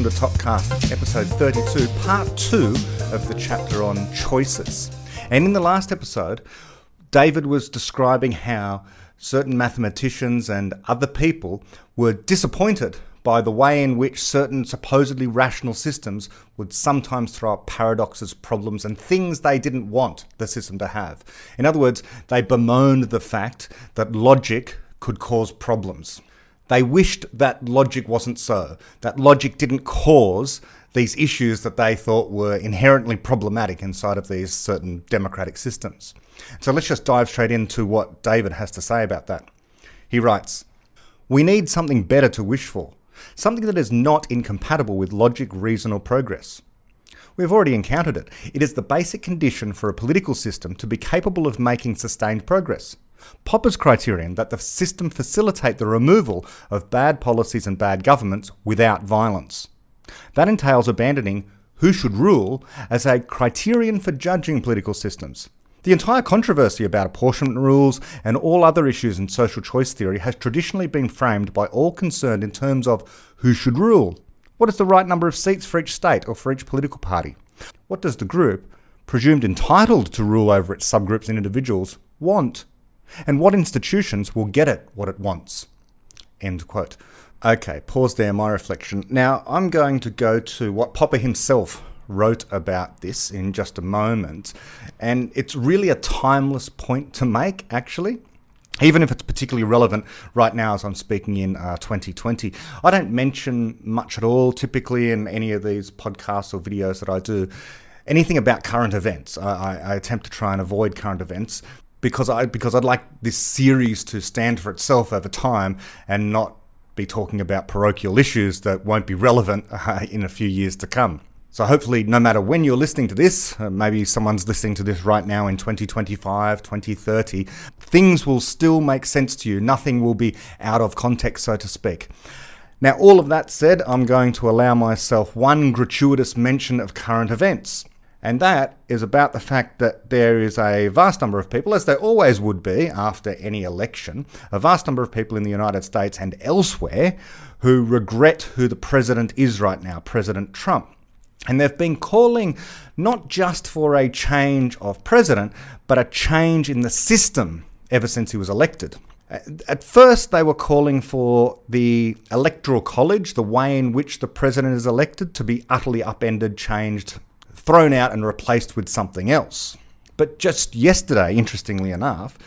Welcome to ToKCast, episode 32, part 2 of the chapter on choices. And in the last episode, David was describing how certain mathematicians and other people were disappointed by the way in which certain supposedly rational systems would sometimes throw up paradoxes, problems, and things they didn't want the system to have. In other words, they bemoaned the fact that logic could cause problems. They wished that logic wasn't so, that logic didn't cause these issues that they thought were inherently problematic inside of these certain democratic systems. So let's just dive straight into what David has to say about that. He writes We need something better to wish for something that is not incompatible with logic, reason, or progress. We have already encountered it. It is the basic condition for a political system to be capable of making sustained progress. Popper's criterion that the system facilitate the removal of bad policies and bad governments without violence. That entails abandoning who should rule as a criterion for judging political systems. The entire controversy about apportionment rules and all other issues in social choice theory has traditionally been framed by all concerned in terms of who should rule. What is the right number of seats for each state or for each political party? What does the group, presumed entitled to rule over its subgroups and individuals, want? And what institutions will get it what it wants? End quote. Okay, pause there, my reflection. Now, I'm going to go to what Popper himself wrote about this in just a moment. And it's really a timeless point to make, actually. Even if it's particularly relevant right now as I'm speaking in uh, 2020, I don't mention much at all typically in any of these podcasts or videos that I do anything about current events. I, I, attempt to try and avoid current events because I because I'd like this series to stand for itself over time and not be talking about parochial issues that won't be relevant uh, in a few years to come. So, hopefully, no matter when you're listening to this, uh, maybe someone's listening to this right now in 2025, 2030, things will still make sense to you. Nothing will be out of context, so to speak. Now, all of that said, I'm going to allow myself one gratuitous mention of current events. And that is about the fact that there is a vast number of people, as there always would be after any election, a vast number of people in the United States and elsewhere who regret who the president is right now, President Trump. And they've been calling not just for a change of president, but a change in the system ever since he was elected. At first, they were calling for the electoral college, the way in which the president is elected, to be utterly upended, changed, thrown out, and replaced with something else. But just yesterday, interestingly enough,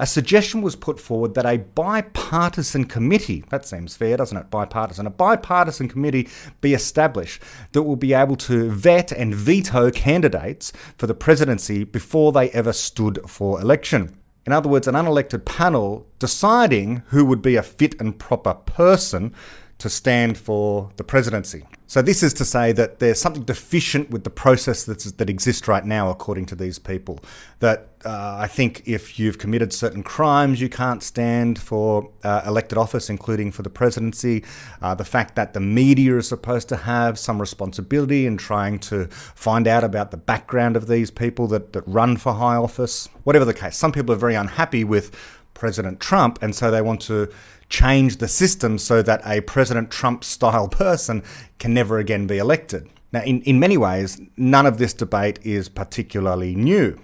a suggestion was put forward that a bipartisan committee, that seems fair, doesn't it? Bipartisan, a bipartisan committee be established that will be able to vet and veto candidates for the presidency before they ever stood for election. In other words, an unelected panel deciding who would be a fit and proper person to stand for the presidency. So this is to say that there's something deficient with the process that's, that exists right now, according to these people. That uh, I think if you've committed certain crimes, you can't stand for uh, elected office, including for the presidency. Uh, the fact that the media is supposed to have some responsibility in trying to find out about the background of these people that, that run for high office. Whatever the case, some people are very unhappy with President Trump, and so they want to change the system so that a President Trump style person can never again be elected. Now, in, in many ways, none of this debate is particularly new.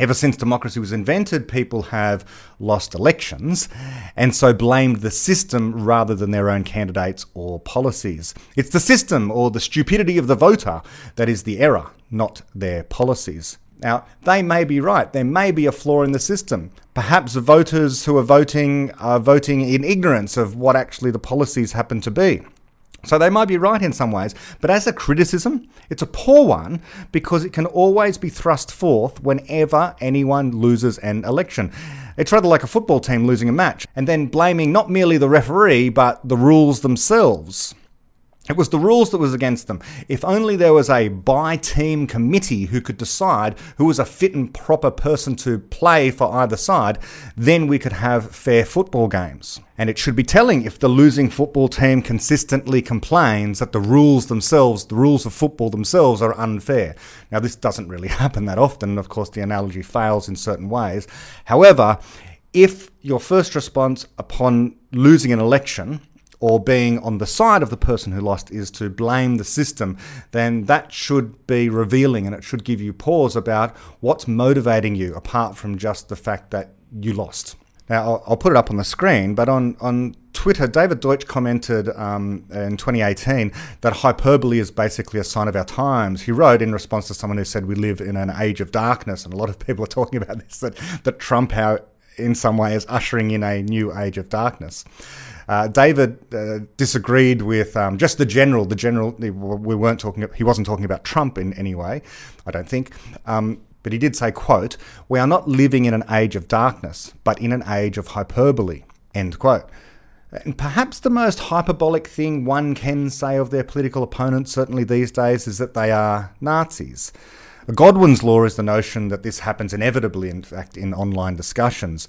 Ever since democracy was invented, people have lost elections and so blamed the system rather than their own candidates or policies. It's the system or the stupidity of the voter that is the error, not their policies. Now, they may be right. There may be a flaw in the system. Perhaps voters who are voting are voting in ignorance of what actually the policies happen to be. So they might be right in some ways, but as a criticism, it's a poor one because it can always be thrust forth whenever anyone loses an election. It's rather like a football team losing a match and then blaming not merely the referee but the rules themselves. It was the rules that was against them. If only there was a by team committee who could decide who was a fit and proper person to play for either side, then we could have fair football games. And it should be telling if the losing football team consistently complains that the rules themselves, the rules of football themselves, are unfair. Now, this doesn't really happen that often. Of course, the analogy fails in certain ways. However, if your first response upon losing an election or being on the side of the person who lost is to blame the system, then that should be revealing and it should give you pause about what's motivating you apart from just the fact that you lost. Now, I'll, put it up on the screen, but on, on Twitter, David Deutsch commented um, in 2018 that hyperbole is basically a sign of our times. He wrote in response to someone who said we live in an age of darkness, and a lot of people are talking about this that, that Trump, how in some way, is ushering in a new age of darkness. Uh, David uh, disagreed with um, just the general. The general, we weren't talking. He wasn't talking about Trump in any way. I don't think. Um, but he did say, "quote We are not living in an age of darkness, but in an age of hyperbole." End quote. And perhaps the most hyperbolic thing one can say of their political opponents, certainly these days, is that they are Nazis. Godwin's law is the notion that this happens inevitably, in fact, in online discussions.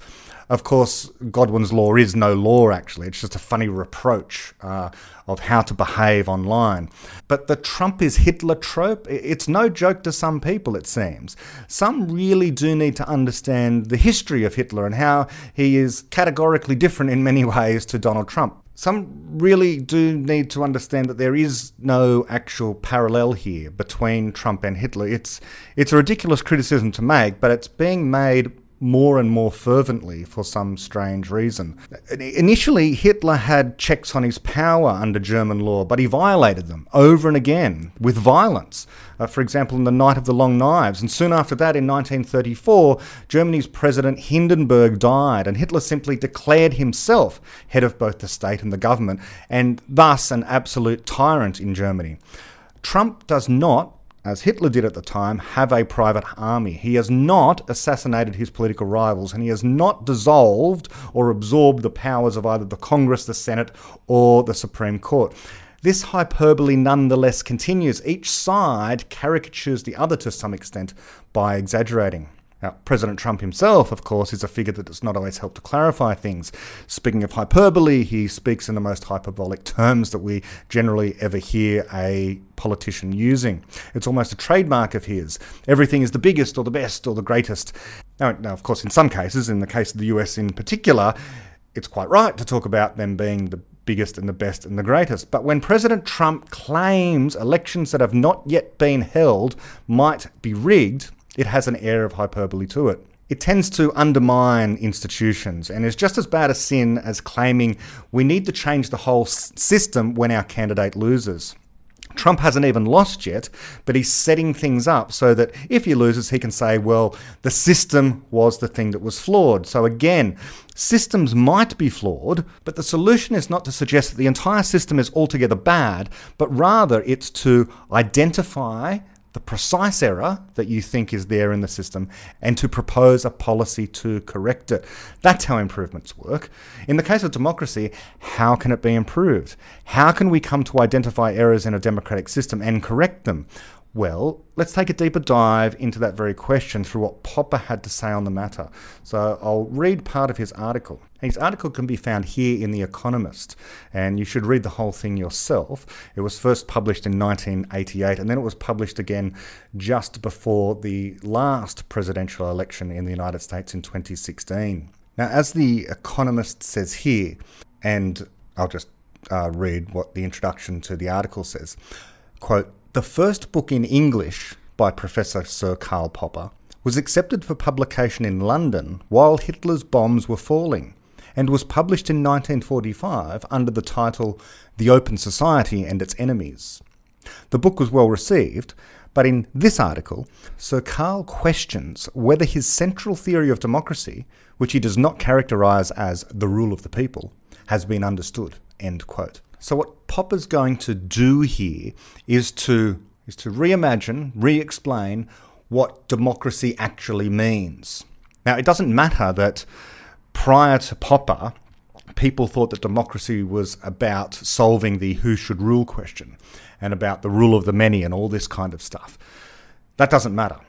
Of course, Godwin's law is no law, actually. It's just a funny reproach uh, of how to behave online. But the Trump is Hitler trope, it's no joke to some people, it seems. Some really do need to understand the history of Hitler and how he is categorically different in many ways to Donald Trump some really do need to understand that there is no actual parallel here between Trump and Hitler. It's it's a ridiculous criticism to make, but it's being made more and more fervently for some strange reason. Initially, Hitler had checks on his power under German law, but he violated them over and again with violence. Uh, for example, in the Night of the Long Knives. And soon after that, in 1934, Germany's President Hindenburg died, and Hitler simply declared himself head of both the state and the government, and thus an absolute tyrant in Germany. Trump does not as Hitler did at the time, have a private army. He has not assassinated his political rivals and he has not dissolved or absorbed the powers of either the Congress, the Senate, or the Supreme Court. This hyperbole nonetheless continues. Each side caricatures the other to some extent by exaggerating. Now, President Trump himself, of course, is a figure that does not always help to clarify things. Speaking of hyperbole, he speaks in the most hyperbolic terms that we generally ever hear a politician using. It's almost a trademark of his. Everything is the biggest or the best or the greatest. Now, now, of course, in some cases, in the case of the US in particular, it's quite right to talk about them being the biggest and the best and the greatest. But when President Trump claims elections that have not yet been held might be rigged, it has an air of hyperbole to it. It tends to undermine institutions and is just as bad a sin as claiming we need to change the whole system when our candidate loses. Trump hasn't even lost yet, but he's setting things up so that if he loses, he can say, well, the system was the thing that was flawed. So again, systems might be flawed, but the solution is not to suggest that the entire system is altogether bad, but rather it's to identify the precise error that you think is there in the system and to propose a policy to correct it. That's how improvements work. In the case of democracy, how can it be improved? How can we come to identify errors in a democratic system and correct them? Well, let's take a deeper dive into that very question through what Popper had to say on the matter. So I'll read part of his article. His article can be found here in The Economist, and you should read the whole thing yourself. It was first published in 1988, and then it was published again just before the last presidential election in the United States in 2016. Now, as The Economist says here, and I'll just uh, read what the introduction to the article says quote, the first book in English by Professor Sir Karl Popper was accepted for publication in London while Hitler's bombs were falling and was published in 1945 under the title The Open Society and Its Enemies. The book was well received, but in this article, Sir Karl questions whether his central theory of democracy, which he does not characterize as the rule of the people, has been understood. End quote. So what Popper's going to do here is to is to reimagine, re-explain what democracy actually means. Now it doesn't matter that prior to Popper, people thought that democracy was about solving the who should rule question and about the rule of the many and all this kind of stuff. That doesn't matter.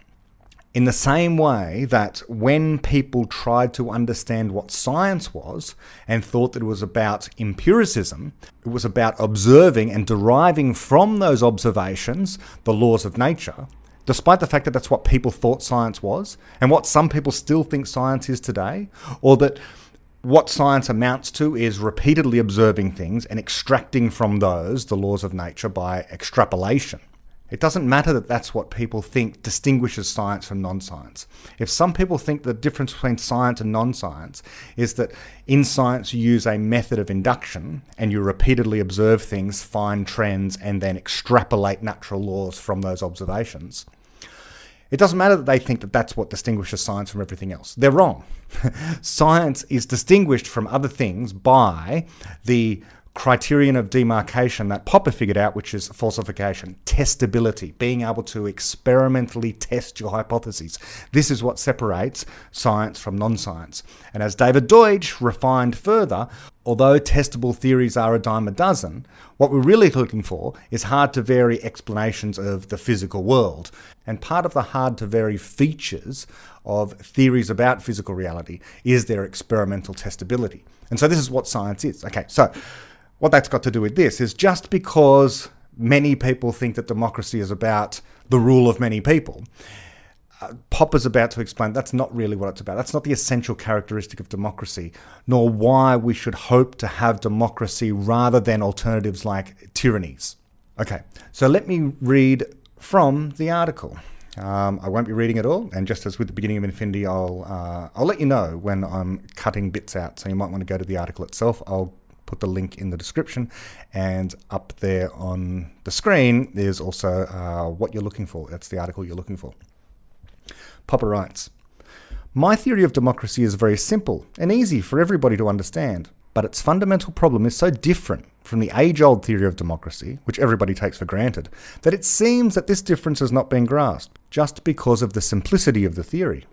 In the same way that when people tried to understand what science was and thought that it was about empiricism, it was about observing and deriving from those observations the laws of nature, despite the fact that that's what people thought science was and what some people still think science is today, or that what science amounts to is repeatedly observing things and extracting from those the laws of nature by extrapolation. It doesn't matter that that's what people think distinguishes science from non science. If some people think the difference between science and non science is that in science you use a method of induction and you repeatedly observe things, find trends, and then extrapolate natural laws from those observations, it doesn't matter that they think that that's what distinguishes science from everything else. They're wrong. science is distinguished from other things by the criterion of demarcation that Popper figured out, which is falsification, testability, being able to experimentally test your hypotheses. This is what separates science from non science. And as David Deutsch refined further, although testable theories are a dime a dozen, what we're really looking for is hard to vary explanations of the physical world. And part of the hard to vary features of theories about physical reality is their experimental testability. And so this is what science is. Okay, so what that's got to do with this is just because many people think that democracy is about the rule of many people. Uh, Popper's about to explain that's not really what it's about. That's not the essential characteristic of democracy, nor why we should hope to have democracy rather than alternatives like tyrannies. Okay, so let me read from the article. Um, I won't be reading it all, and just as with the beginning of Infinity, I'll uh, I'll let you know when I'm cutting bits out. So you might want to go to the article itself. I'll put the link in the description. And up there on the screen is also uh, what you're looking for. That's the article you're looking for. Popper writes My theory of democracy is very simple and easy for everybody to understand, but its fundamental problem is so different from the age old theory of democracy, which everybody takes for granted, that it seems that this difference has not been grasped just because of the simplicity of the theory.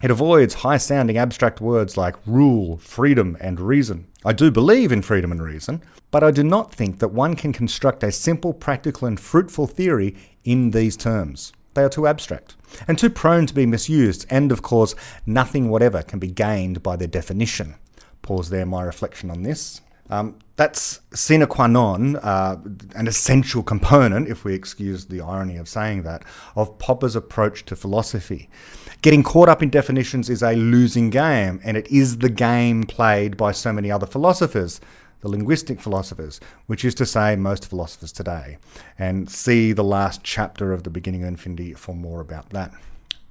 It avoids high sounding abstract words like rule, freedom, and reason. I do believe in freedom and reason, but I do not think that one can construct a simple, practical, and fruitful theory in these terms. They are too abstract and too prone to be misused, and of course, nothing whatever can be gained by their definition. Pause there, my reflection on this. Um, that's sine qua non, uh, an essential component, if we excuse the irony of saying that, of Popper's approach to philosophy. Getting caught up in definitions is a losing game, and it is the game played by so many other philosophers, the linguistic philosophers, which is to say, most philosophers today. And see the last chapter of The Beginning of Infinity for more about that.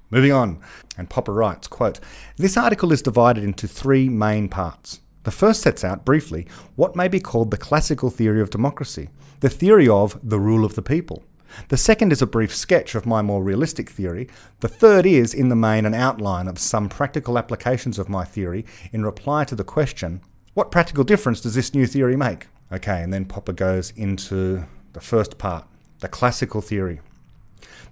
Moving on, and Popper writes, quote, This article is divided into three main parts. The first sets out briefly what may be called the classical theory of democracy, the theory of the rule of the people. The second is a brief sketch of my more realistic theory. The third is, in the main, an outline of some practical applications of my theory in reply to the question what practical difference does this new theory make? Okay, and then Popper goes into the first part the classical theory.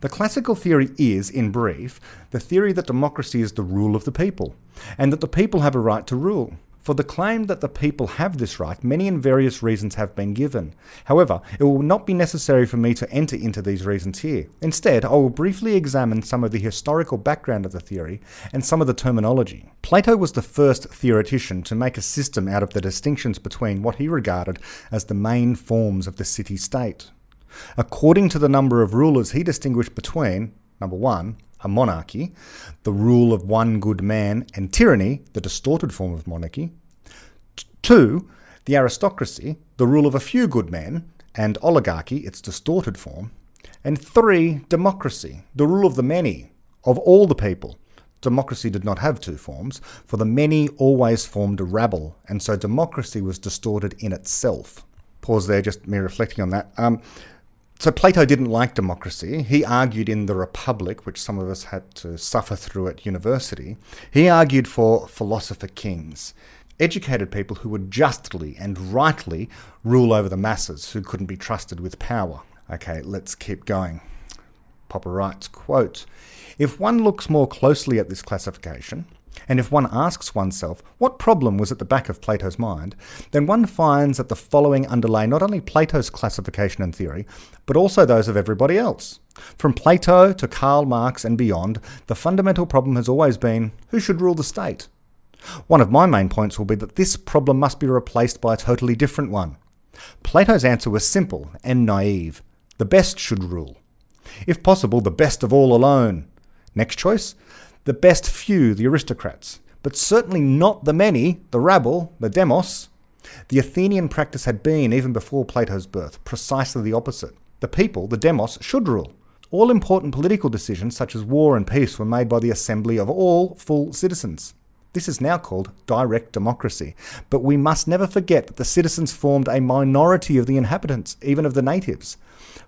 The classical theory is, in brief, the theory that democracy is the rule of the people, and that the people have a right to rule. For the claim that the people have this right, many and various reasons have been given. However, it will not be necessary for me to enter into these reasons here. Instead, I will briefly examine some of the historical background of the theory and some of the terminology. Plato was the first theoretician to make a system out of the distinctions between what he regarded as the main forms of the city state. According to the number of rulers, he distinguished between number one, a monarchy, the rule of one good man, and tyranny, the distorted form of monarchy. Two, the aristocracy, the rule of a few good men, and oligarchy, its distorted form. And three, democracy, the rule of the many, of all the people. Democracy did not have two forms, for the many always formed a rabble, and so democracy was distorted in itself. Pause there, just me reflecting on that. Um, so Plato didn't like democracy. He argued in the Republic, which some of us had to suffer through at university. He argued for philosopher kings, educated people who would justly and rightly rule over the masses who couldn't be trusted with power. Okay, let's keep going. Popper writes, quote, If one looks more closely at this classification, and if one asks oneself what problem was at the back of Plato's mind, then one finds that the following underlay not only Plato's classification and theory, but also those of everybody else. From Plato to Karl Marx and beyond, the fundamental problem has always been who should rule the state? One of my main points will be that this problem must be replaced by a totally different one. Plato's answer was simple and naive the best should rule. If possible, the best of all alone. Next choice the best few, the aristocrats. but certainly not the many, the rabble, the demos. The Athenian practice had been, even before Plato's birth, precisely the opposite. The people, the demos, should rule. All important political decisions, such as war and peace, were made by the assembly of all full citizens. This is now called direct democracy. But we must never forget that the citizens formed a minority of the inhabitants, even of the natives.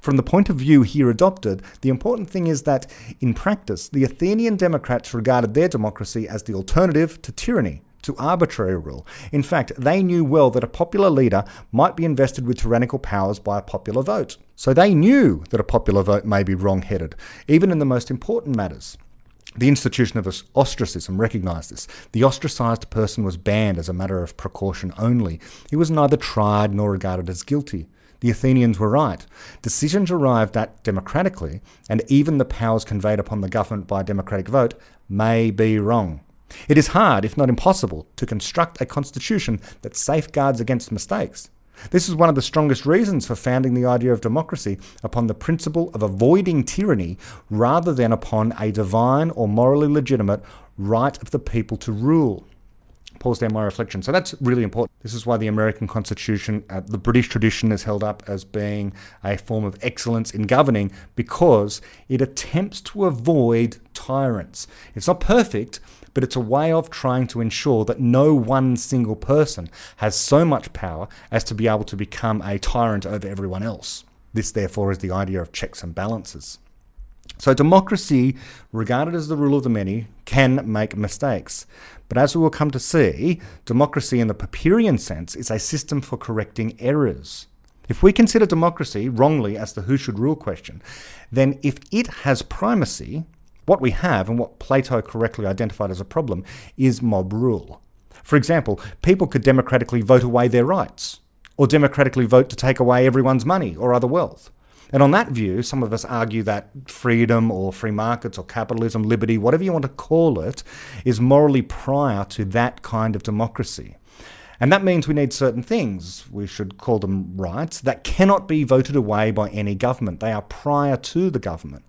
From the point of view here adopted, the important thing is that, in practice, the Athenian Democrats regarded their democracy as the alternative to tyranny, to arbitrary rule. In fact, they knew well that a popular leader might be invested with tyrannical powers by a popular vote. So they knew that a popular vote may be wrong headed, even in the most important matters. The institution of ostracism recognised this. The ostracised person was banned as a matter of precaution only. He was neither tried nor regarded as guilty. The Athenians were right. Decisions arrived at democratically, and even the powers conveyed upon the government by democratic vote, may be wrong. It is hard, if not impossible, to construct a constitution that safeguards against mistakes. This is one of the strongest reasons for founding the idea of democracy upon the principle of avoiding tyranny rather than upon a divine or morally legitimate right of the people to rule. There my reflection. So that's really important. This is why the American Constitution, uh, the British tradition, is held up as being a form of excellence in governing because it attempts to avoid tyrants. It's not perfect, but it's a way of trying to ensure that no one single person has so much power as to be able to become a tyrant over everyone else. This, therefore, is the idea of checks and balances. So, democracy, regarded as the rule of the many, can make mistakes. But as we will come to see, democracy in the Popperian sense is a system for correcting errors. If we consider democracy wrongly as the who should rule question, then if it has primacy, what we have, and what Plato correctly identified as a problem, is mob rule. For example, people could democratically vote away their rights, or democratically vote to take away everyone's money or other wealth. And on that view, some of us argue that freedom or free markets or capitalism, liberty, whatever you want to call it, is morally prior to that kind of democracy. And that means we need certain things, we should call them rights, that cannot be voted away by any government. They are prior to the government.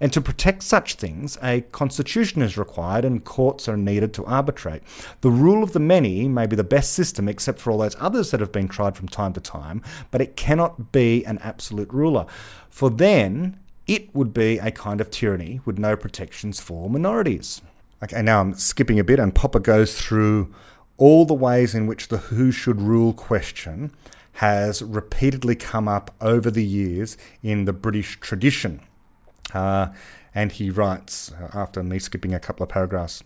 And to protect such things, a constitution is required and courts are needed to arbitrate. The rule of the many may be the best system, except for all those others that have been tried from time to time, but it cannot be an absolute ruler. For then, it would be a kind of tyranny with no protections for minorities. Okay, now I'm skipping a bit, and Popper goes through all the ways in which the who should rule question has repeatedly come up over the years in the British tradition. Uh, and he writes, uh, after me skipping a couple of paragraphs,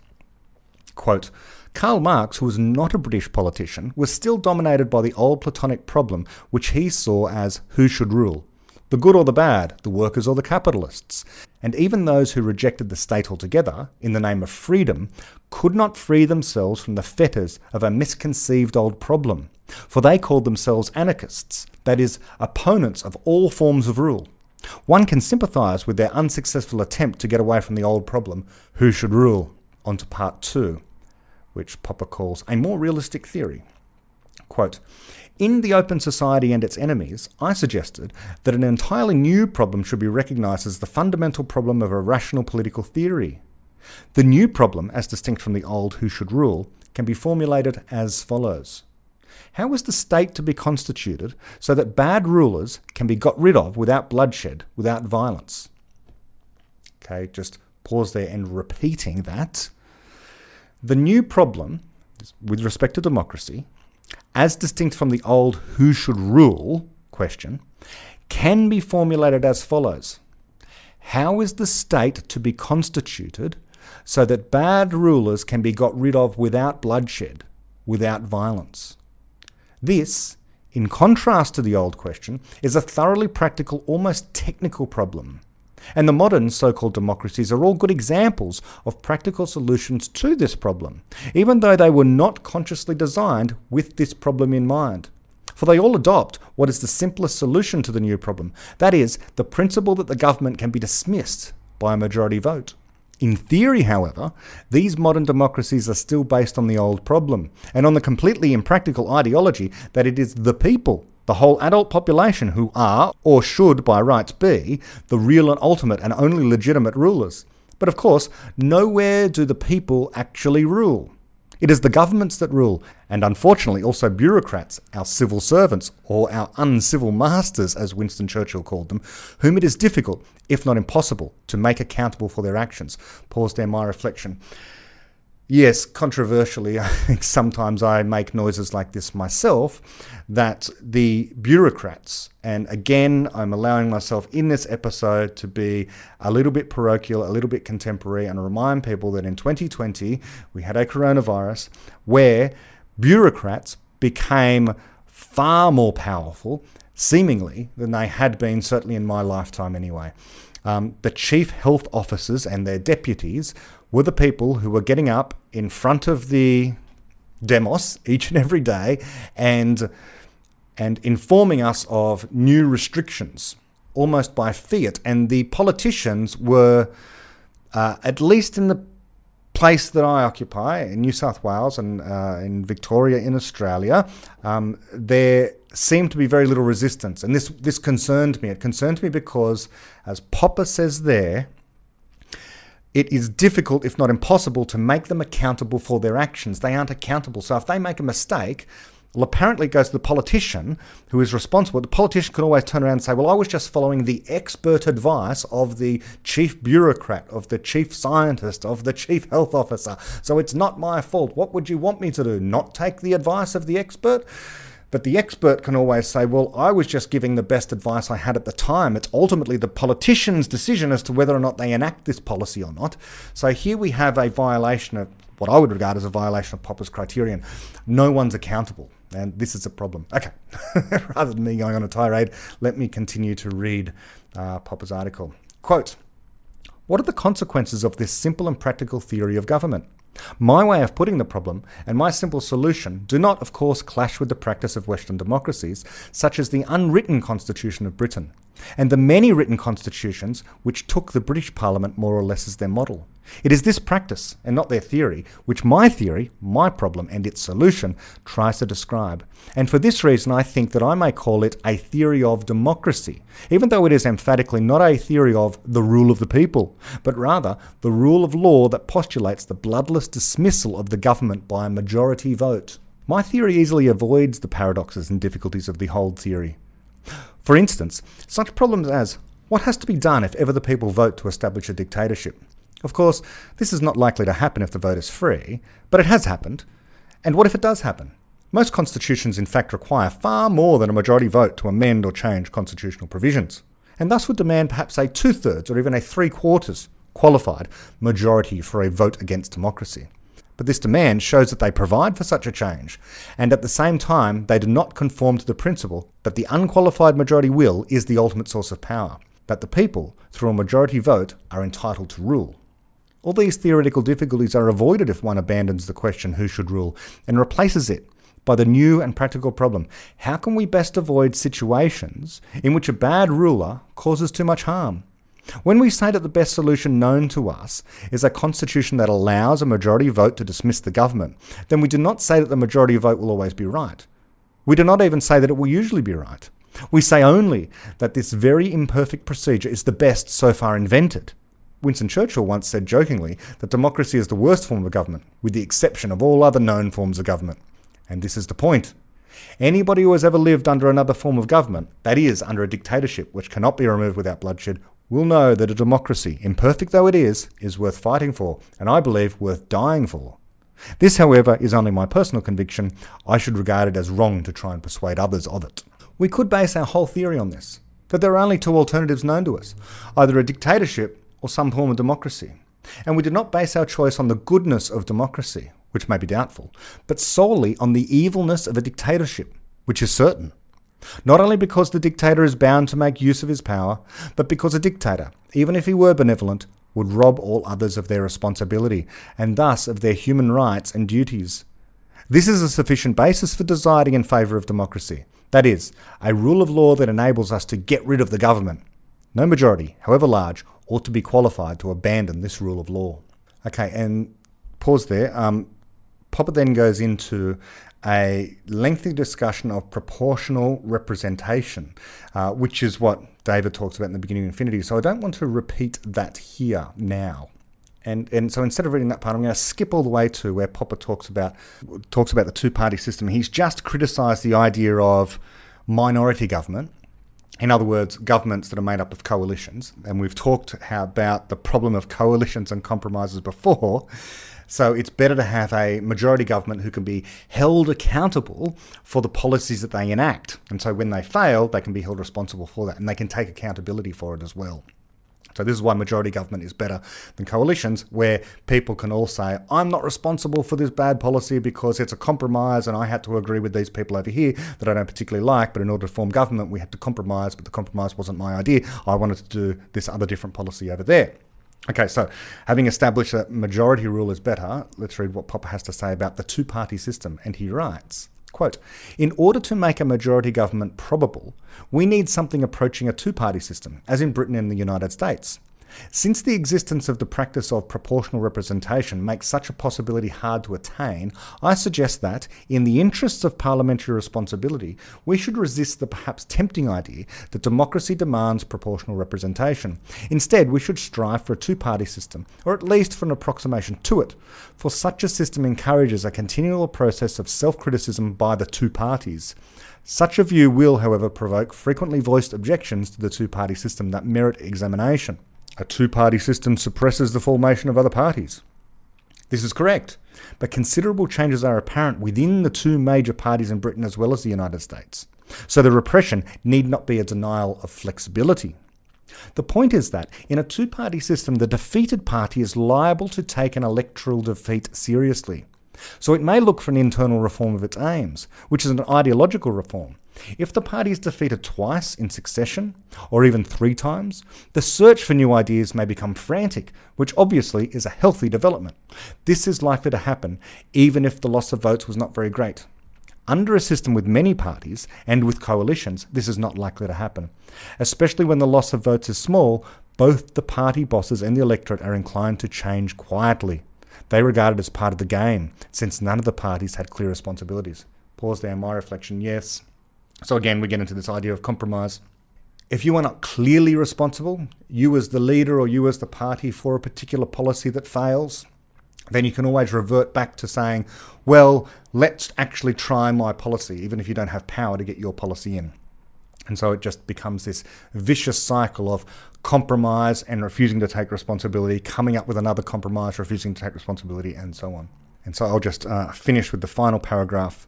quote, Karl Marx, who was not a British politician, was still dominated by the old Platonic problem, which he saw as who should rule the good or the bad, the workers or the capitalists. And even those who rejected the state altogether, in the name of freedom, could not free themselves from the fetters of a misconceived old problem, for they called themselves anarchists, that is, opponents of all forms of rule. One can sympathise with their unsuccessful attempt to get away from the old problem who should rule? On to part two, which Popper calls a more realistic theory. Quote, in The Open Society and Its Enemies, I suggested that an entirely new problem should be recognised as the fundamental problem of a rational political theory. The new problem, as distinct from the old who should rule, can be formulated as follows. How is the state to be constituted so that bad rulers can be got rid of without bloodshed, without violence? Okay, just pause there and repeating that. The new problem, with respect to democracy, as distinct from the old who should rule question, can be formulated as follows How is the state to be constituted so that bad rulers can be got rid of without bloodshed, without violence? This, in contrast to the old question, is a thoroughly practical, almost technical problem. And the modern so called democracies are all good examples of practical solutions to this problem, even though they were not consciously designed with this problem in mind. For they all adopt what is the simplest solution to the new problem that is, the principle that the government can be dismissed by a majority vote. In theory, however, these modern democracies are still based on the old problem, and on the completely impractical ideology that it is the people, the whole adult population, who are, or should by rights be, the real and ultimate and only legitimate rulers. But of course, nowhere do the people actually rule. It is the governments that rule, and unfortunately also bureaucrats, our civil servants, or our uncivil masters, as Winston Churchill called them, whom it is difficult, if not impossible, to make accountable for their actions. Pause there, my reflection. Yes, controversially, I think sometimes I make noises like this myself that the bureaucrats, and again, I'm allowing myself in this episode to be a little bit parochial, a little bit contemporary, and remind people that in 2020 we had a coronavirus where bureaucrats became far more powerful, seemingly, than they had been, certainly in my lifetime anyway. Um, the chief health officers and their deputies were the people who were getting up in front of the demos each and every day and and informing us of new restrictions almost by fiat and the politicians were uh, at least in the place that I occupy in New South Wales and uh, in Victoria in Australia, um, there seemed to be very little resistance, and this this concerned me. It concerned me because, as Popper says there, it is difficult, if not impossible, to make them accountable for their actions. They aren't accountable. So if they make a mistake, well, apparently it goes to the politician who is responsible. The politician can always turn around and say, Well, I was just following the expert advice of the chief bureaucrat, of the chief scientist, of the chief health officer. So it's not my fault. What would you want me to do? Not take the advice of the expert? But the expert can always say, well, I was just giving the best advice I had at the time. It's ultimately the politician's decision as to whether or not they enact this policy or not. So here we have a violation of what I would regard as a violation of Popper's criterion. No one's accountable. And this is a problem. Okay, rather than me going on a tirade, let me continue to read uh, Popper's article. Quote What are the consequences of this simple and practical theory of government? My way of putting the problem and my simple solution do not, of course, clash with the practice of Western democracies, such as the unwritten Constitution of Britain, and the many written constitutions which took the British Parliament more or less as their model. It is this practice, and not their theory, which my theory, my problem, and its solution tries to describe. And for this reason, I think that I may call it a theory of democracy, even though it is emphatically not a theory of the rule of the people, but rather the rule of law that postulates the bloodless dismissal of the government by a majority vote. My theory easily avoids the paradoxes and difficulties of the Hold theory. For instance, such problems as what has to be done if ever the people vote to establish a dictatorship? Of course, this is not likely to happen if the vote is free, but it has happened. And what if it does happen? Most constitutions, in fact, require far more than a majority vote to amend or change constitutional provisions, and thus would demand perhaps a two thirds or even a three quarters qualified majority for a vote against democracy. But this demand shows that they provide for such a change, and at the same time, they do not conform to the principle that the unqualified majority will is the ultimate source of power, that the people, through a majority vote, are entitled to rule. All these theoretical difficulties are avoided if one abandons the question who should rule and replaces it by the new and practical problem how can we best avoid situations in which a bad ruler causes too much harm? When we say that the best solution known to us is a constitution that allows a majority vote to dismiss the government, then we do not say that the majority vote will always be right. We do not even say that it will usually be right. We say only that this very imperfect procedure is the best so far invented. Winston Churchill once said jokingly that democracy is the worst form of government, with the exception of all other known forms of government. And this is the point. Anybody who has ever lived under another form of government, that is, under a dictatorship which cannot be removed without bloodshed, will know that a democracy, imperfect though it is, is worth fighting for, and I believe worth dying for. This, however, is only my personal conviction. I should regard it as wrong to try and persuade others of it. We could base our whole theory on this that there are only two alternatives known to us either a dictatorship or some form of democracy. And we do not base our choice on the goodness of democracy, which may be doubtful, but solely on the evilness of a dictatorship, which is certain. Not only because the dictator is bound to make use of his power, but because a dictator, even if he were benevolent, would rob all others of their responsibility, and thus of their human rights and duties. This is a sufficient basis for deciding in favour of democracy. That is, a rule of law that enables us to get rid of the government. No majority, however large, ought to be qualified to abandon this rule of law. Okay, and pause there. Um, Popper then goes into a lengthy discussion of proportional representation, uh, which is what David talks about in the beginning of Infinity. So I don't want to repeat that here now. And, and so instead of reading that part, I'm going to skip all the way to where Popper talks about talks about the two party system. He's just criticised the idea of minority government. In other words, governments that are made up of coalitions. And we've talked about the problem of coalitions and compromises before. So it's better to have a majority government who can be held accountable for the policies that they enact. And so when they fail, they can be held responsible for that and they can take accountability for it as well. So this is why majority government is better than coalitions, where people can all say, I'm not responsible for this bad policy because it's a compromise and I had to agree with these people over here that I don't particularly like, but in order to form government, we had to compromise, but the compromise wasn't my idea. I wanted to do this other different policy over there. Okay, so having established that majority rule is better, let's read what Popper has to say about the two party system. And he writes quote, In order to make a majority government probable, we need something approaching a two party system, as in Britain and the United States. Since the existence of the practice of proportional representation makes such a possibility hard to attain, I suggest that, in the interests of parliamentary responsibility, we should resist the perhaps tempting idea that democracy demands proportional representation. Instead, we should strive for a two party system, or at least for an approximation to it, for such a system encourages a continual process of self criticism by the two parties. Such a view will, however, provoke frequently voiced objections to the two party system that merit examination. A two party system suppresses the formation of other parties. This is correct, but considerable changes are apparent within the two major parties in Britain as well as the United States. So the repression need not be a denial of flexibility. The point is that in a two party system, the defeated party is liable to take an electoral defeat seriously. So it may look for an internal reform of its aims, which is an ideological reform, if the party is defeated twice in succession, or even three times, the search for new ideas may become frantic, which obviously is a healthy development. This is likely to happen even if the loss of votes was not very great. Under a system with many parties and with coalitions, this is not likely to happen. Especially when the loss of votes is small, both the party bosses and the electorate are inclined to change quietly. They regard it as part of the game, since none of the parties had clear responsibilities. Pause there, my reflection, yes. So again, we get into this idea of compromise. If you are not clearly responsible, you as the leader or you as the party for a particular policy that fails, then you can always revert back to saying, well, let's actually try my policy, even if you don't have power to get your policy in. And so it just becomes this vicious cycle of compromise and refusing to take responsibility, coming up with another compromise, refusing to take responsibility, and so on. And so I'll just uh, finish with the final paragraph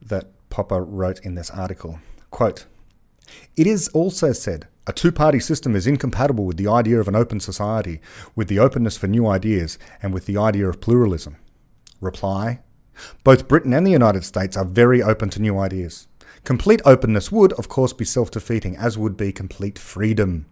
that Popper wrote in this article. Quote, it is also said a two party system is incompatible with the idea of an open society, with the openness for new ideas, and with the idea of pluralism. Reply Both Britain and the United States are very open to new ideas. Complete openness would, of course, be self defeating, as would be complete freedom.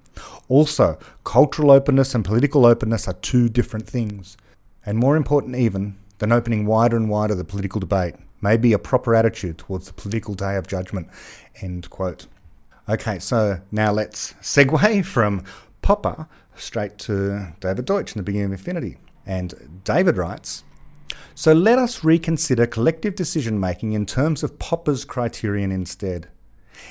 Also, cultural openness and political openness are two different things, and more important even than opening wider and wider the political debate may be a proper attitude towards the political day of judgment. End quote. Okay, so now let's segue from Popper straight to David Deutsch in the beginning of Infinity. And David writes So let us reconsider collective decision making in terms of Popper's criterion instead.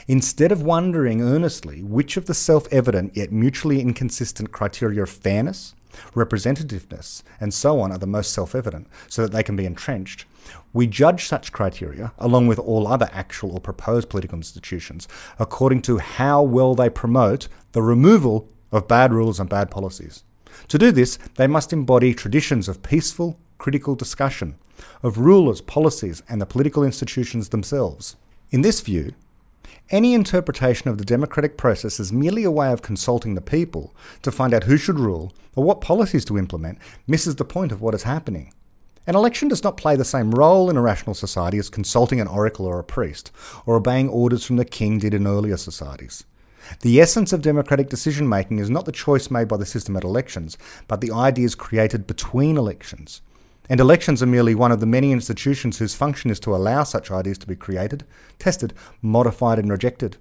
Instead of wondering earnestly which of the self evident yet mutually inconsistent criteria of fairness, representativeness, and so on are the most self evident, so that they can be entrenched, we judge such criteria, along with all other actual or proposed political institutions, according to how well they promote the removal of bad rules and bad policies. To do this, they must embody traditions of peaceful, critical discussion, of rulers, policies, and the political institutions themselves. In this view, any interpretation of the democratic process as merely a way of consulting the people to find out who should rule or what policies to implement misses the point of what is happening. An election does not play the same role in a rational society as consulting an oracle or a priest, or obeying orders from the king did in earlier societies. The essence of democratic decision making is not the choice made by the system at elections, but the ideas created between elections. And elections are merely one of the many institutions whose function is to allow such ideas to be created, tested, modified, and rejected.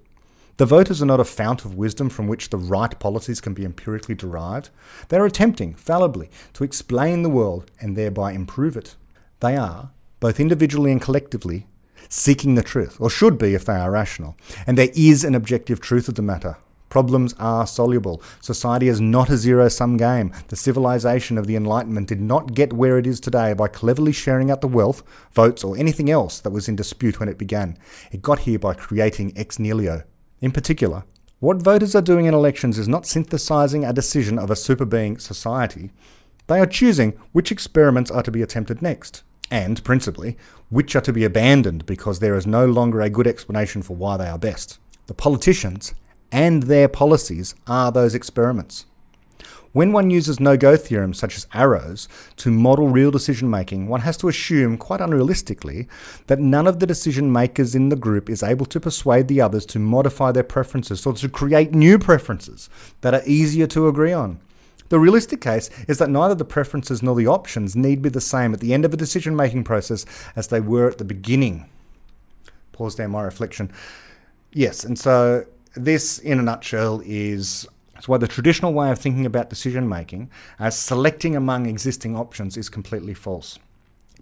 The voters are not a fount of wisdom from which the right policies can be empirically derived. They are attempting, fallibly, to explain the world and thereby improve it. They are, both individually and collectively, seeking the truth, or should be if they are rational. And there is an objective truth of the matter, Problems are soluble. Society is not a zero sum game. The civilization of the Enlightenment did not get where it is today by cleverly sharing out the wealth, votes, or anything else that was in dispute when it began. It got here by creating ex nihilo. In particular, what voters are doing in elections is not synthesizing a decision of a superbeing society. They are choosing which experiments are to be attempted next, and, principally, which are to be abandoned because there is no longer a good explanation for why they are best. The politicians and their policies are those experiments. When one uses no go theorems such as Arrow's to model real decision making, one has to assume, quite unrealistically, that none of the decision makers in the group is able to persuade the others to modify their preferences or to create new preferences that are easier to agree on. The realistic case is that neither the preferences nor the options need be the same at the end of a decision making process as they were at the beginning. Pause there, my reflection. Yes, and so this, in a nutshell, is that's why the traditional way of thinking about decision making as selecting among existing options is completely false.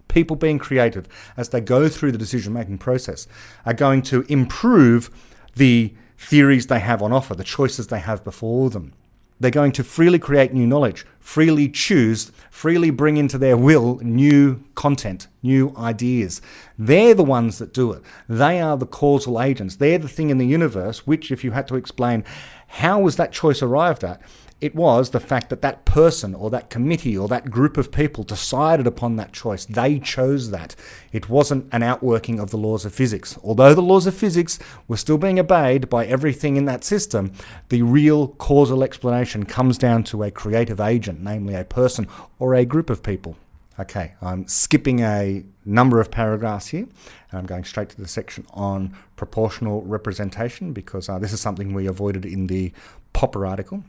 People being creative as they go through the decision making process are going to improve the theories they have on offer, the choices they have before them. They're going to freely create new knowledge, freely choose, freely bring into their will new content, new ideas. They're the ones that do it. They are the causal agents. They're the thing in the universe which, if you had to explain how was that choice arrived at, it was the fact that that person or that committee or that group of people decided upon that choice. They chose that. It wasn't an outworking of the laws of physics. Although the laws of physics were still being obeyed by everything in that system, the real causal explanation comes down to a creative agent, namely a person or a group of people. Okay, I'm skipping a number of paragraphs here. And I'm going straight to the section on proportional representation because uh, this is something we avoided in the Popper article.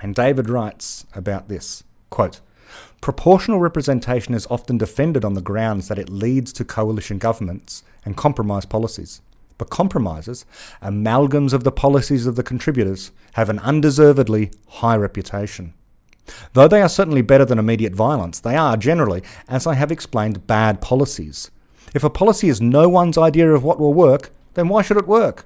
And David writes about this quote, Proportional representation is often defended on the grounds that it leads to coalition governments and compromise policies. But compromises, amalgams of the policies of the contributors, have an undeservedly high reputation. Though they are certainly better than immediate violence, they are generally, as I have explained, bad policies. If a policy is no one's idea of what will work, then why should it work?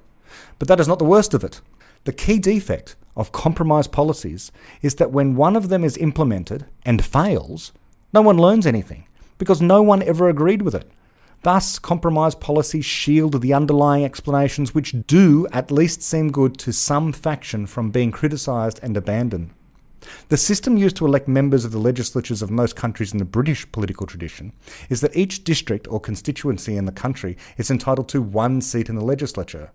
But that is not the worst of it. The key defect of compromise policies is that when one of them is implemented and fails, no one learns anything because no one ever agreed with it. Thus, compromise policies shield the underlying explanations which do at least seem good to some faction from being criticised and abandoned. The system used to elect members of the legislatures of most countries in the British political tradition is that each district or constituency in the country is entitled to one seat in the legislature,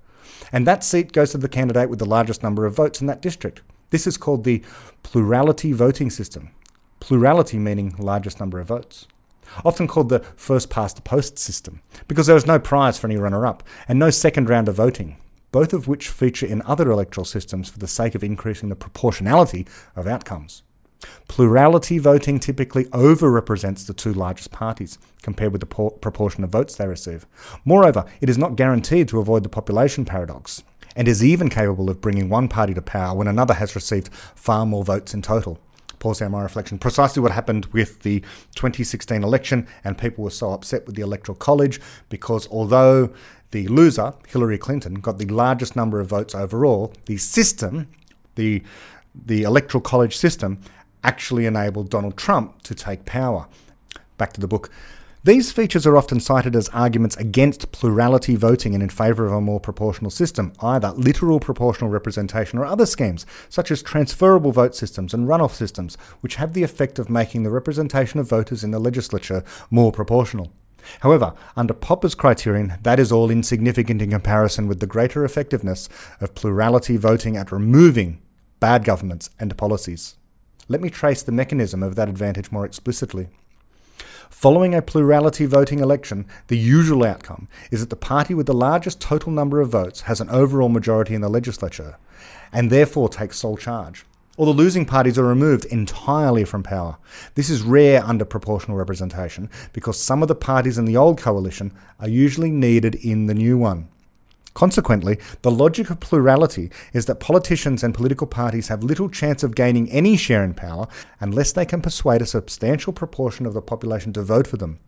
and that seat goes to the candidate with the largest number of votes in that district. This is called the plurality voting system. Plurality meaning largest number of votes. Often called the first past the post system, because there is no prize for any runner up and no second round of voting, both of which feature in other electoral systems for the sake of increasing the proportionality of outcomes. Plurality voting typically overrepresents the two largest parties compared with the por- proportion of votes they receive. Moreover, it is not guaranteed to avoid the population paradox, and is even capable of bringing one party to power when another has received far more votes in total. Pause there, my reflection. Precisely what happened with the 2016 election, and people were so upset with the Electoral College because although the loser, Hillary Clinton, got the largest number of votes overall, the system, the the electoral college system actually enabled Donald Trump to take power. Back to the book. These features are often cited as arguments against plurality voting and in favour of a more proportional system, either literal proportional representation or other schemes, such as transferable vote systems and runoff systems, which have the effect of making the representation of voters in the legislature more proportional. However, under Popper's criterion, that is all insignificant in comparison with the greater effectiveness of plurality voting at removing bad governments and policies. Let me trace the mechanism of that advantage more explicitly. Following a plurality voting election, the usual outcome is that the party with the largest total number of votes has an overall majority in the legislature, and therefore takes sole charge. Or the losing parties are removed entirely from power. This is rare under proportional representation because some of the parties in the old coalition are usually needed in the new one. Consequently, the logic of plurality is that politicians and political parties have little chance of gaining any share in power unless they can persuade a substantial proportion of the population to vote for them.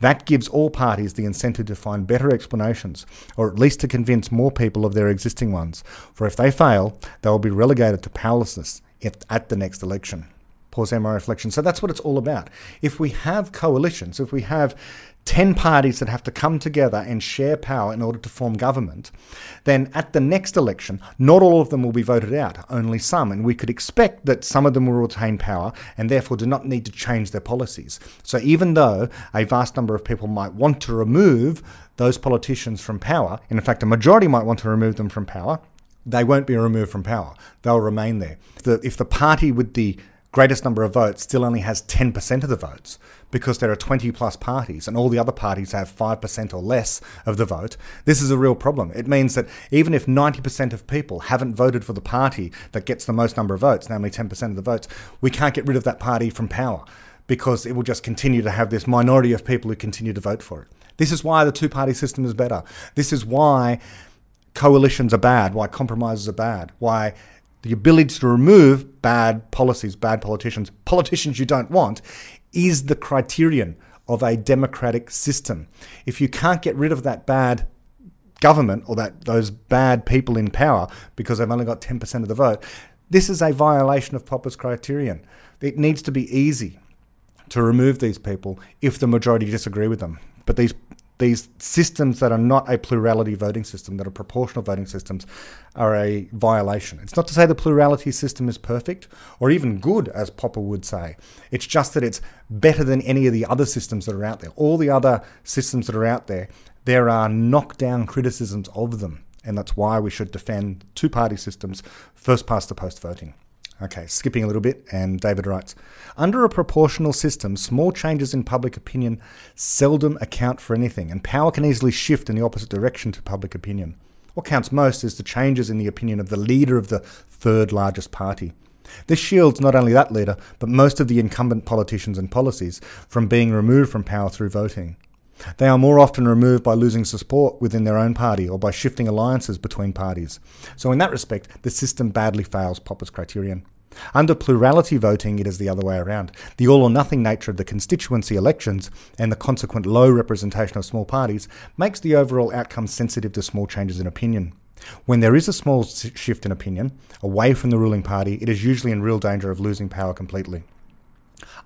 That gives all parties the incentive to find better explanations, or at least to convince more people of their existing ones, for if they fail, they will be relegated to powerlessness at the next election. Pause my reflection. So that's what it's all about. If we have coalitions, if we have 10 parties that have to come together and share power in order to form government, then at the next election, not all of them will be voted out, only some. And we could expect that some of them will retain power and therefore do not need to change their policies. So even though a vast number of people might want to remove those politicians from power, and in fact, a majority might want to remove them from power, they won't be removed from power. They'll remain there. The, if the party with the greatest number of votes still only has 10% of the votes because there are 20 plus parties and all the other parties have 5% or less of the vote, this is a real problem. It means that even if 90% of people haven't voted for the party that gets the most number of votes, namely 10% of the votes, we can't get rid of that party from power because it will just continue to have this minority of people who continue to vote for it. This is why the two party system is better. This is why coalitions are bad, why compromises are bad, why the ability to remove bad policies, bad politicians, politicians you don't want, is the criterion of a democratic system. If you can't get rid of that bad government or that those bad people in power because they've only got 10% of the vote, this is a violation of Popper's criterion. It needs to be easy to remove these people if the majority disagree with them. But these these systems that are not a plurality voting system, that are proportional voting systems, are a violation. It's not to say the plurality system is perfect or even good, as Popper would say. It's just that it's better than any of the other systems that are out there. All the other systems that are out there, there are knockdown criticisms of them. And that's why we should defend two party systems, first past the post voting. Okay, skipping a little bit, and David writes Under a proportional system, small changes in public opinion seldom account for anything, and power can easily shift in the opposite direction to public opinion. What counts most is the changes in the opinion of the leader of the third largest party. This shields not only that leader, but most of the incumbent politicians and policies from being removed from power through voting. They are more often removed by losing support within their own party or by shifting alliances between parties. So, in that respect, the system badly fails Popper's criterion. Under plurality voting, it is the other way around. The all or nothing nature of the constituency elections and the consequent low representation of small parties makes the overall outcome sensitive to small changes in opinion. When there is a small shift in opinion away from the ruling party, it is usually in real danger of losing power completely.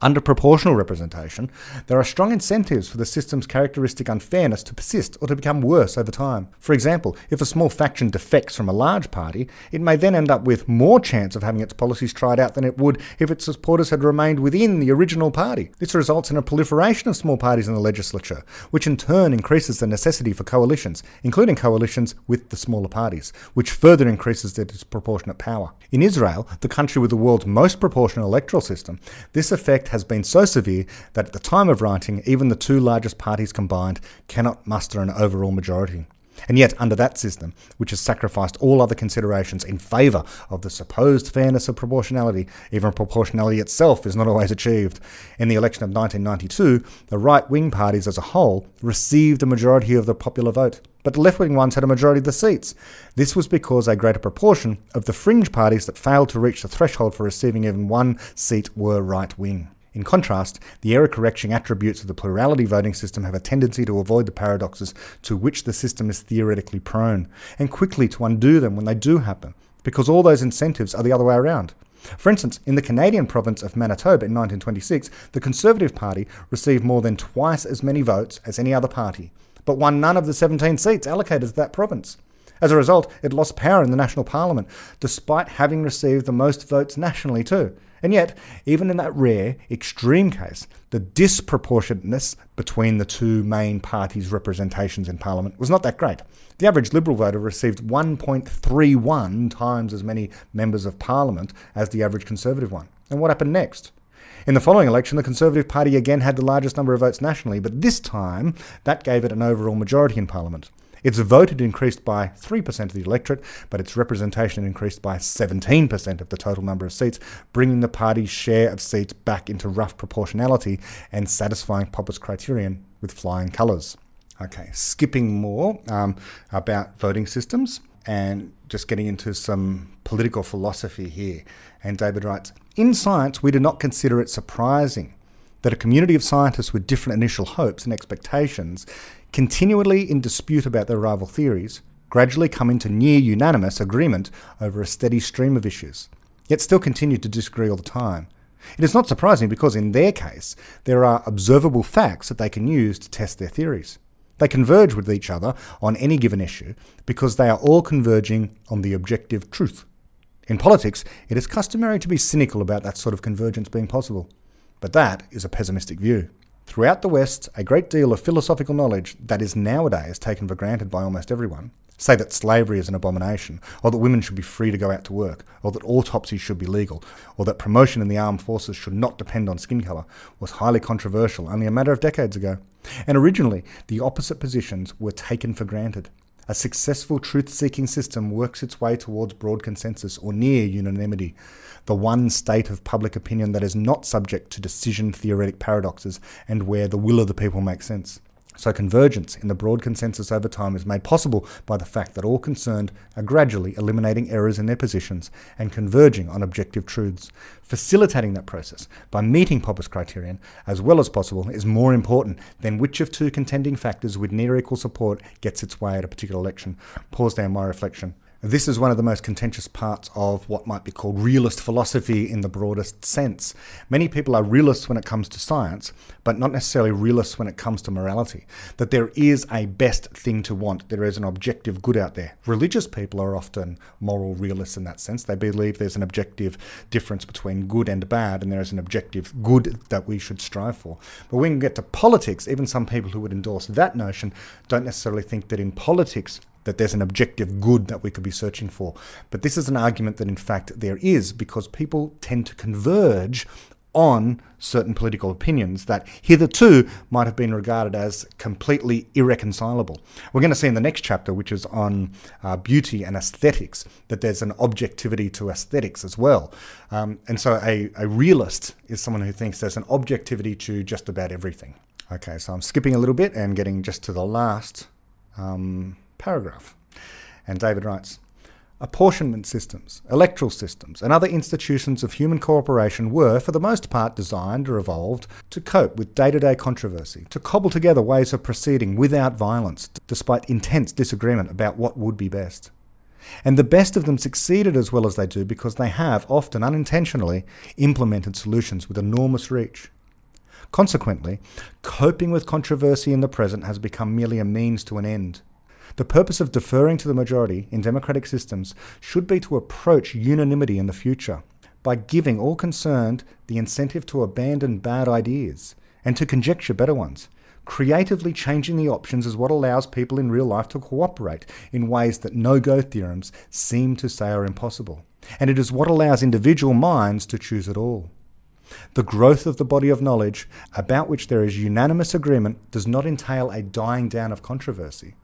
Under proportional representation, there are strong incentives for the system's characteristic unfairness to persist or to become worse over time. For example, if a small faction defects from a large party, it may then end up with more chance of having its policies tried out than it would if its supporters had remained within the original party. This results in a proliferation of small parties in the legislature, which in turn increases the necessity for coalitions, including coalitions with the smaller parties, which further increases their disproportionate power. In Israel, the country with the world's most proportional electoral system, this effect has been so severe that at the time of writing, even the two largest parties combined cannot muster an overall majority. And yet, under that system, which has sacrificed all other considerations in favour of the supposed fairness of proportionality, even proportionality itself is not always achieved. In the election of 1992, the right wing parties as a whole received a majority of the popular vote but the left wing ones had a majority of the seats. This was because a greater proportion of the fringe parties that failed to reach the threshold for receiving even one seat were right wing. In contrast, the error correcting attributes of the plurality voting system have a tendency to avoid the paradoxes to which the system is theoretically prone, and quickly to undo them when they do happen, because all those incentives are the other way around. For instance, in the Canadian province of Manitoba in 1926, the Conservative Party received more than twice as many votes as any other party, but won none of the 17 seats allocated to that province. As a result, it lost power in the national parliament, despite having received the most votes nationally too. And yet, even in that rare, extreme case, the disproportionateness between the two main parties' representations in Parliament was not that great. The average Liberal voter received 1.31 times as many members of Parliament as the average Conservative one. And what happened next? In the following election, the Conservative Party again had the largest number of votes nationally, but this time that gave it an overall majority in Parliament. Its vote had increased by 3% of the electorate, but its representation increased by 17% of the total number of seats, bringing the party's share of seats back into rough proportionality and satisfying Popper's criterion with flying colours. Okay, skipping more um, about voting systems and just getting into some political philosophy here. And David writes In science, we do not consider it surprising that a community of scientists with different initial hopes and expectations, continually in dispute about their rival theories, gradually come into near unanimous agreement over a steady stream of issues, yet still continue to disagree all the time. It is not surprising because in their case, there are observable facts that they can use to test their theories. They converge with each other on any given issue because they are all converging on the objective truth. In politics, it is customary to be cynical about that sort of convergence being possible. But that is a pessimistic view. Throughout the West, a great deal of philosophical knowledge that is nowadays taken for granted by almost everyone say that slavery is an abomination, or that women should be free to go out to work, or that autopsies should be legal, or that promotion in the armed forces should not depend on skin colour, was highly controversial only a matter of decades ago. And originally, the opposite positions were taken for granted. A successful truth seeking system works its way towards broad consensus or near unanimity, the one state of public opinion that is not subject to decision theoretic paradoxes and where the will of the people makes sense. So, convergence in the broad consensus over time is made possible by the fact that all concerned are gradually eliminating errors in their positions and converging on objective truths. Facilitating that process by meeting Popper's criterion as well as possible is more important than which of two contending factors with near equal support gets its way at a particular election. Pause down my reflection. This is one of the most contentious parts of what might be called realist philosophy in the broadest sense. Many people are realists when it comes to science, but not necessarily realists when it comes to morality. That there is a best thing to want, there is an objective good out there. Religious people are often moral realists in that sense. They believe there's an objective difference between good and bad, and there is an objective good that we should strive for. But when we get to politics, even some people who would endorse that notion don't necessarily think that in politics, that there's an objective good that we could be searching for. But this is an argument that, in fact, there is because people tend to converge on certain political opinions that hitherto might have been regarded as completely irreconcilable. We're going to see in the next chapter, which is on uh, beauty and aesthetics, that there's an objectivity to aesthetics as well. Um, and so a, a realist is someone who thinks there's an objectivity to just about everything. Okay, so I'm skipping a little bit and getting just to the last. Um, paragraph. And David writes Apportionment systems, electoral systems, and other institutions of human cooperation were, for the most part, designed or evolved to cope with day to day controversy, to cobble together ways of proceeding without violence, despite intense disagreement about what would be best. And the best of them succeeded as well as they do because they have, often unintentionally, implemented solutions with enormous reach. Consequently, coping with controversy in the present has become merely a means to an end. The purpose of deferring to the majority in democratic systems should be to approach unanimity in the future by giving all concerned the incentive to abandon bad ideas and to conjecture better ones. Creatively changing the options is what allows people in real life to cooperate in ways that no go theorems seem to say are impossible. And it is what allows individual minds to choose at all. The growth of the body of knowledge, about which there is unanimous agreement, does not entail a dying down of controversy.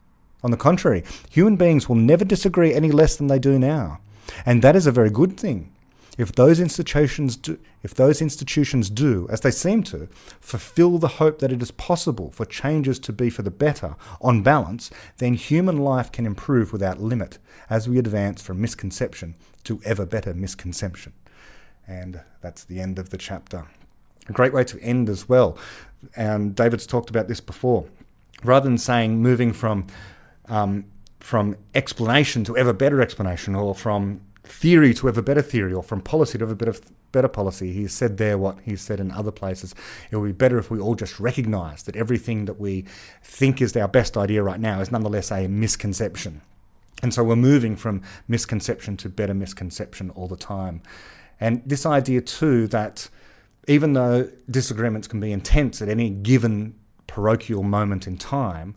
On the contrary, human beings will never disagree any less than they do now. And that is a very good thing. If those institutions do, if those institutions do, as they seem to, fulfill the hope that it is possible for changes to be for the better, on balance, then human life can improve without limit as we advance from misconception to ever better misconception. And that's the end of the chapter. A great way to end as well. And David's talked about this before. Rather than saying moving from um, from explanation to ever better explanation, or from theory to ever better theory, or from policy to ever better better policy. He said there what he said in other places. It would be better if we all just recognise that everything that we think is our best idea right now is nonetheless a misconception. And so we're moving from misconception to better misconception all the time. And this idea too that even though disagreements can be intense at any given parochial moment in time,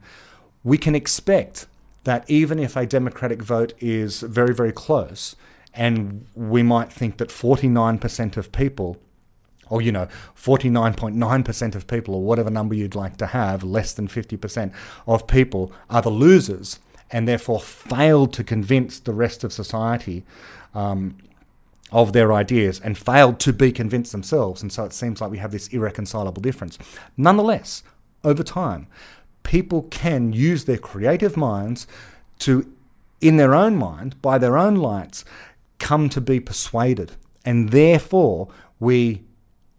we can expect that even if a Democratic vote is very, very close, and we might think that 49% of people, or you know, 49.9% of people, or whatever number you'd like to have, less than 50% of people are the losers, and therefore failed to convince the rest of society um, of their ideas and failed to be convinced themselves. And so it seems like we have this irreconcilable difference. Nonetheless, over time, people can use their creative minds to, in their own mind, by their own lights, come to be persuaded. And therefore, we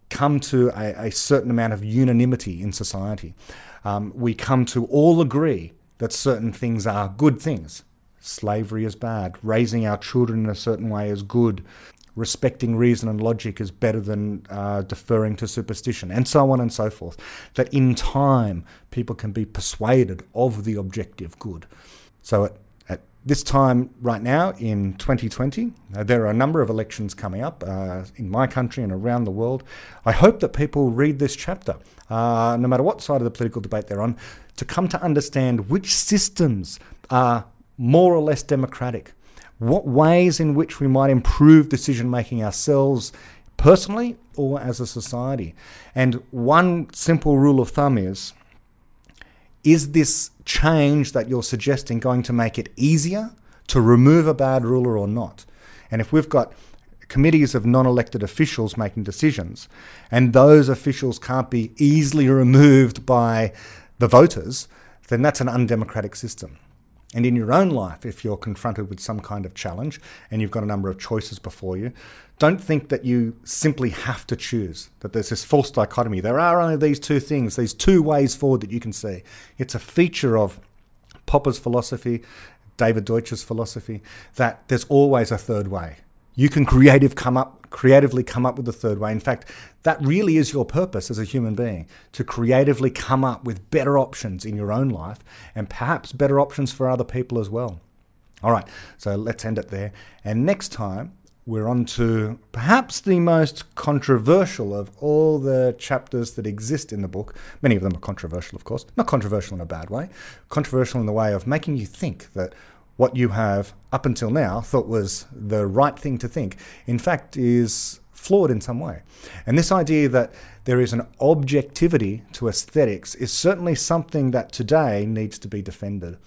come to a, a certain amount of unanimity in society. Um, we come to all agree that certain things are good things. Slavery is bad. Raising our children in a certain way is good. Respecting reason and logic is better than uh, deferring to superstition, and so on and so forth. That in time, people can be persuaded of the objective good. So at, at this time, right now in 2020, uh, there are a number of elections coming up uh, in my country and around the world. I hope that people read this chapter, uh, no matter what side of the political debate they're on, to come to understand which systems are more or less democratic, what ways in which we might improve decision making ourselves personally or as a society. And one simple rule of thumb is is this change that you're suggesting going to make it easier to remove a bad ruler or not? And if we've got committees of non elected officials making decisions, and those officials can't be easily removed by the voters, then that's an undemocratic system. And in your own life, if you're confronted with some kind of challenge and you've got a number of choices before you, don't think that you simply have to choose, that there's this false dichotomy. There are only these two things, these two ways forward that you can see. It's a feature of Popper's philosophy, David Deutsch's philosophy, that there's always a third way. You can creative come up, creatively come up with a third way. In fact, that really is your purpose as a human being to creatively come up with better options in your own life and perhaps better options for other people as well. All right, so let's end it there. And next time, we're on to perhaps the most controversial of all the chapters that exist in the book. Many of them are controversial, of course. Not controversial in a bad way, controversial in the way of making you think that what you have up until now thought was the right thing to think, in fact, is flawed in some way. And this idea that there is an objectivity to aesthetics is certainly something that today needs to be defended.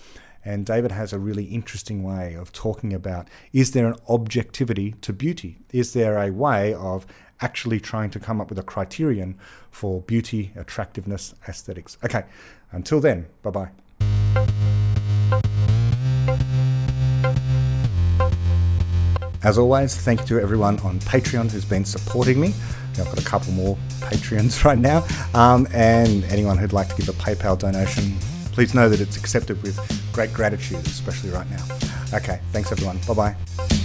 And David has a really interesting way of talking about is there an objectivity to beauty? Is there a way of actually trying to come up with a criterion for beauty, attractiveness, aesthetics? Okay, until then, bye bye. As always, thank you to everyone on Patreon who's been supporting me. I've got a couple more Patreons right now. Um, and anyone who'd like to give a PayPal donation, please know that it's accepted with great gratitude, especially right now. Okay, thanks everyone. Bye bye.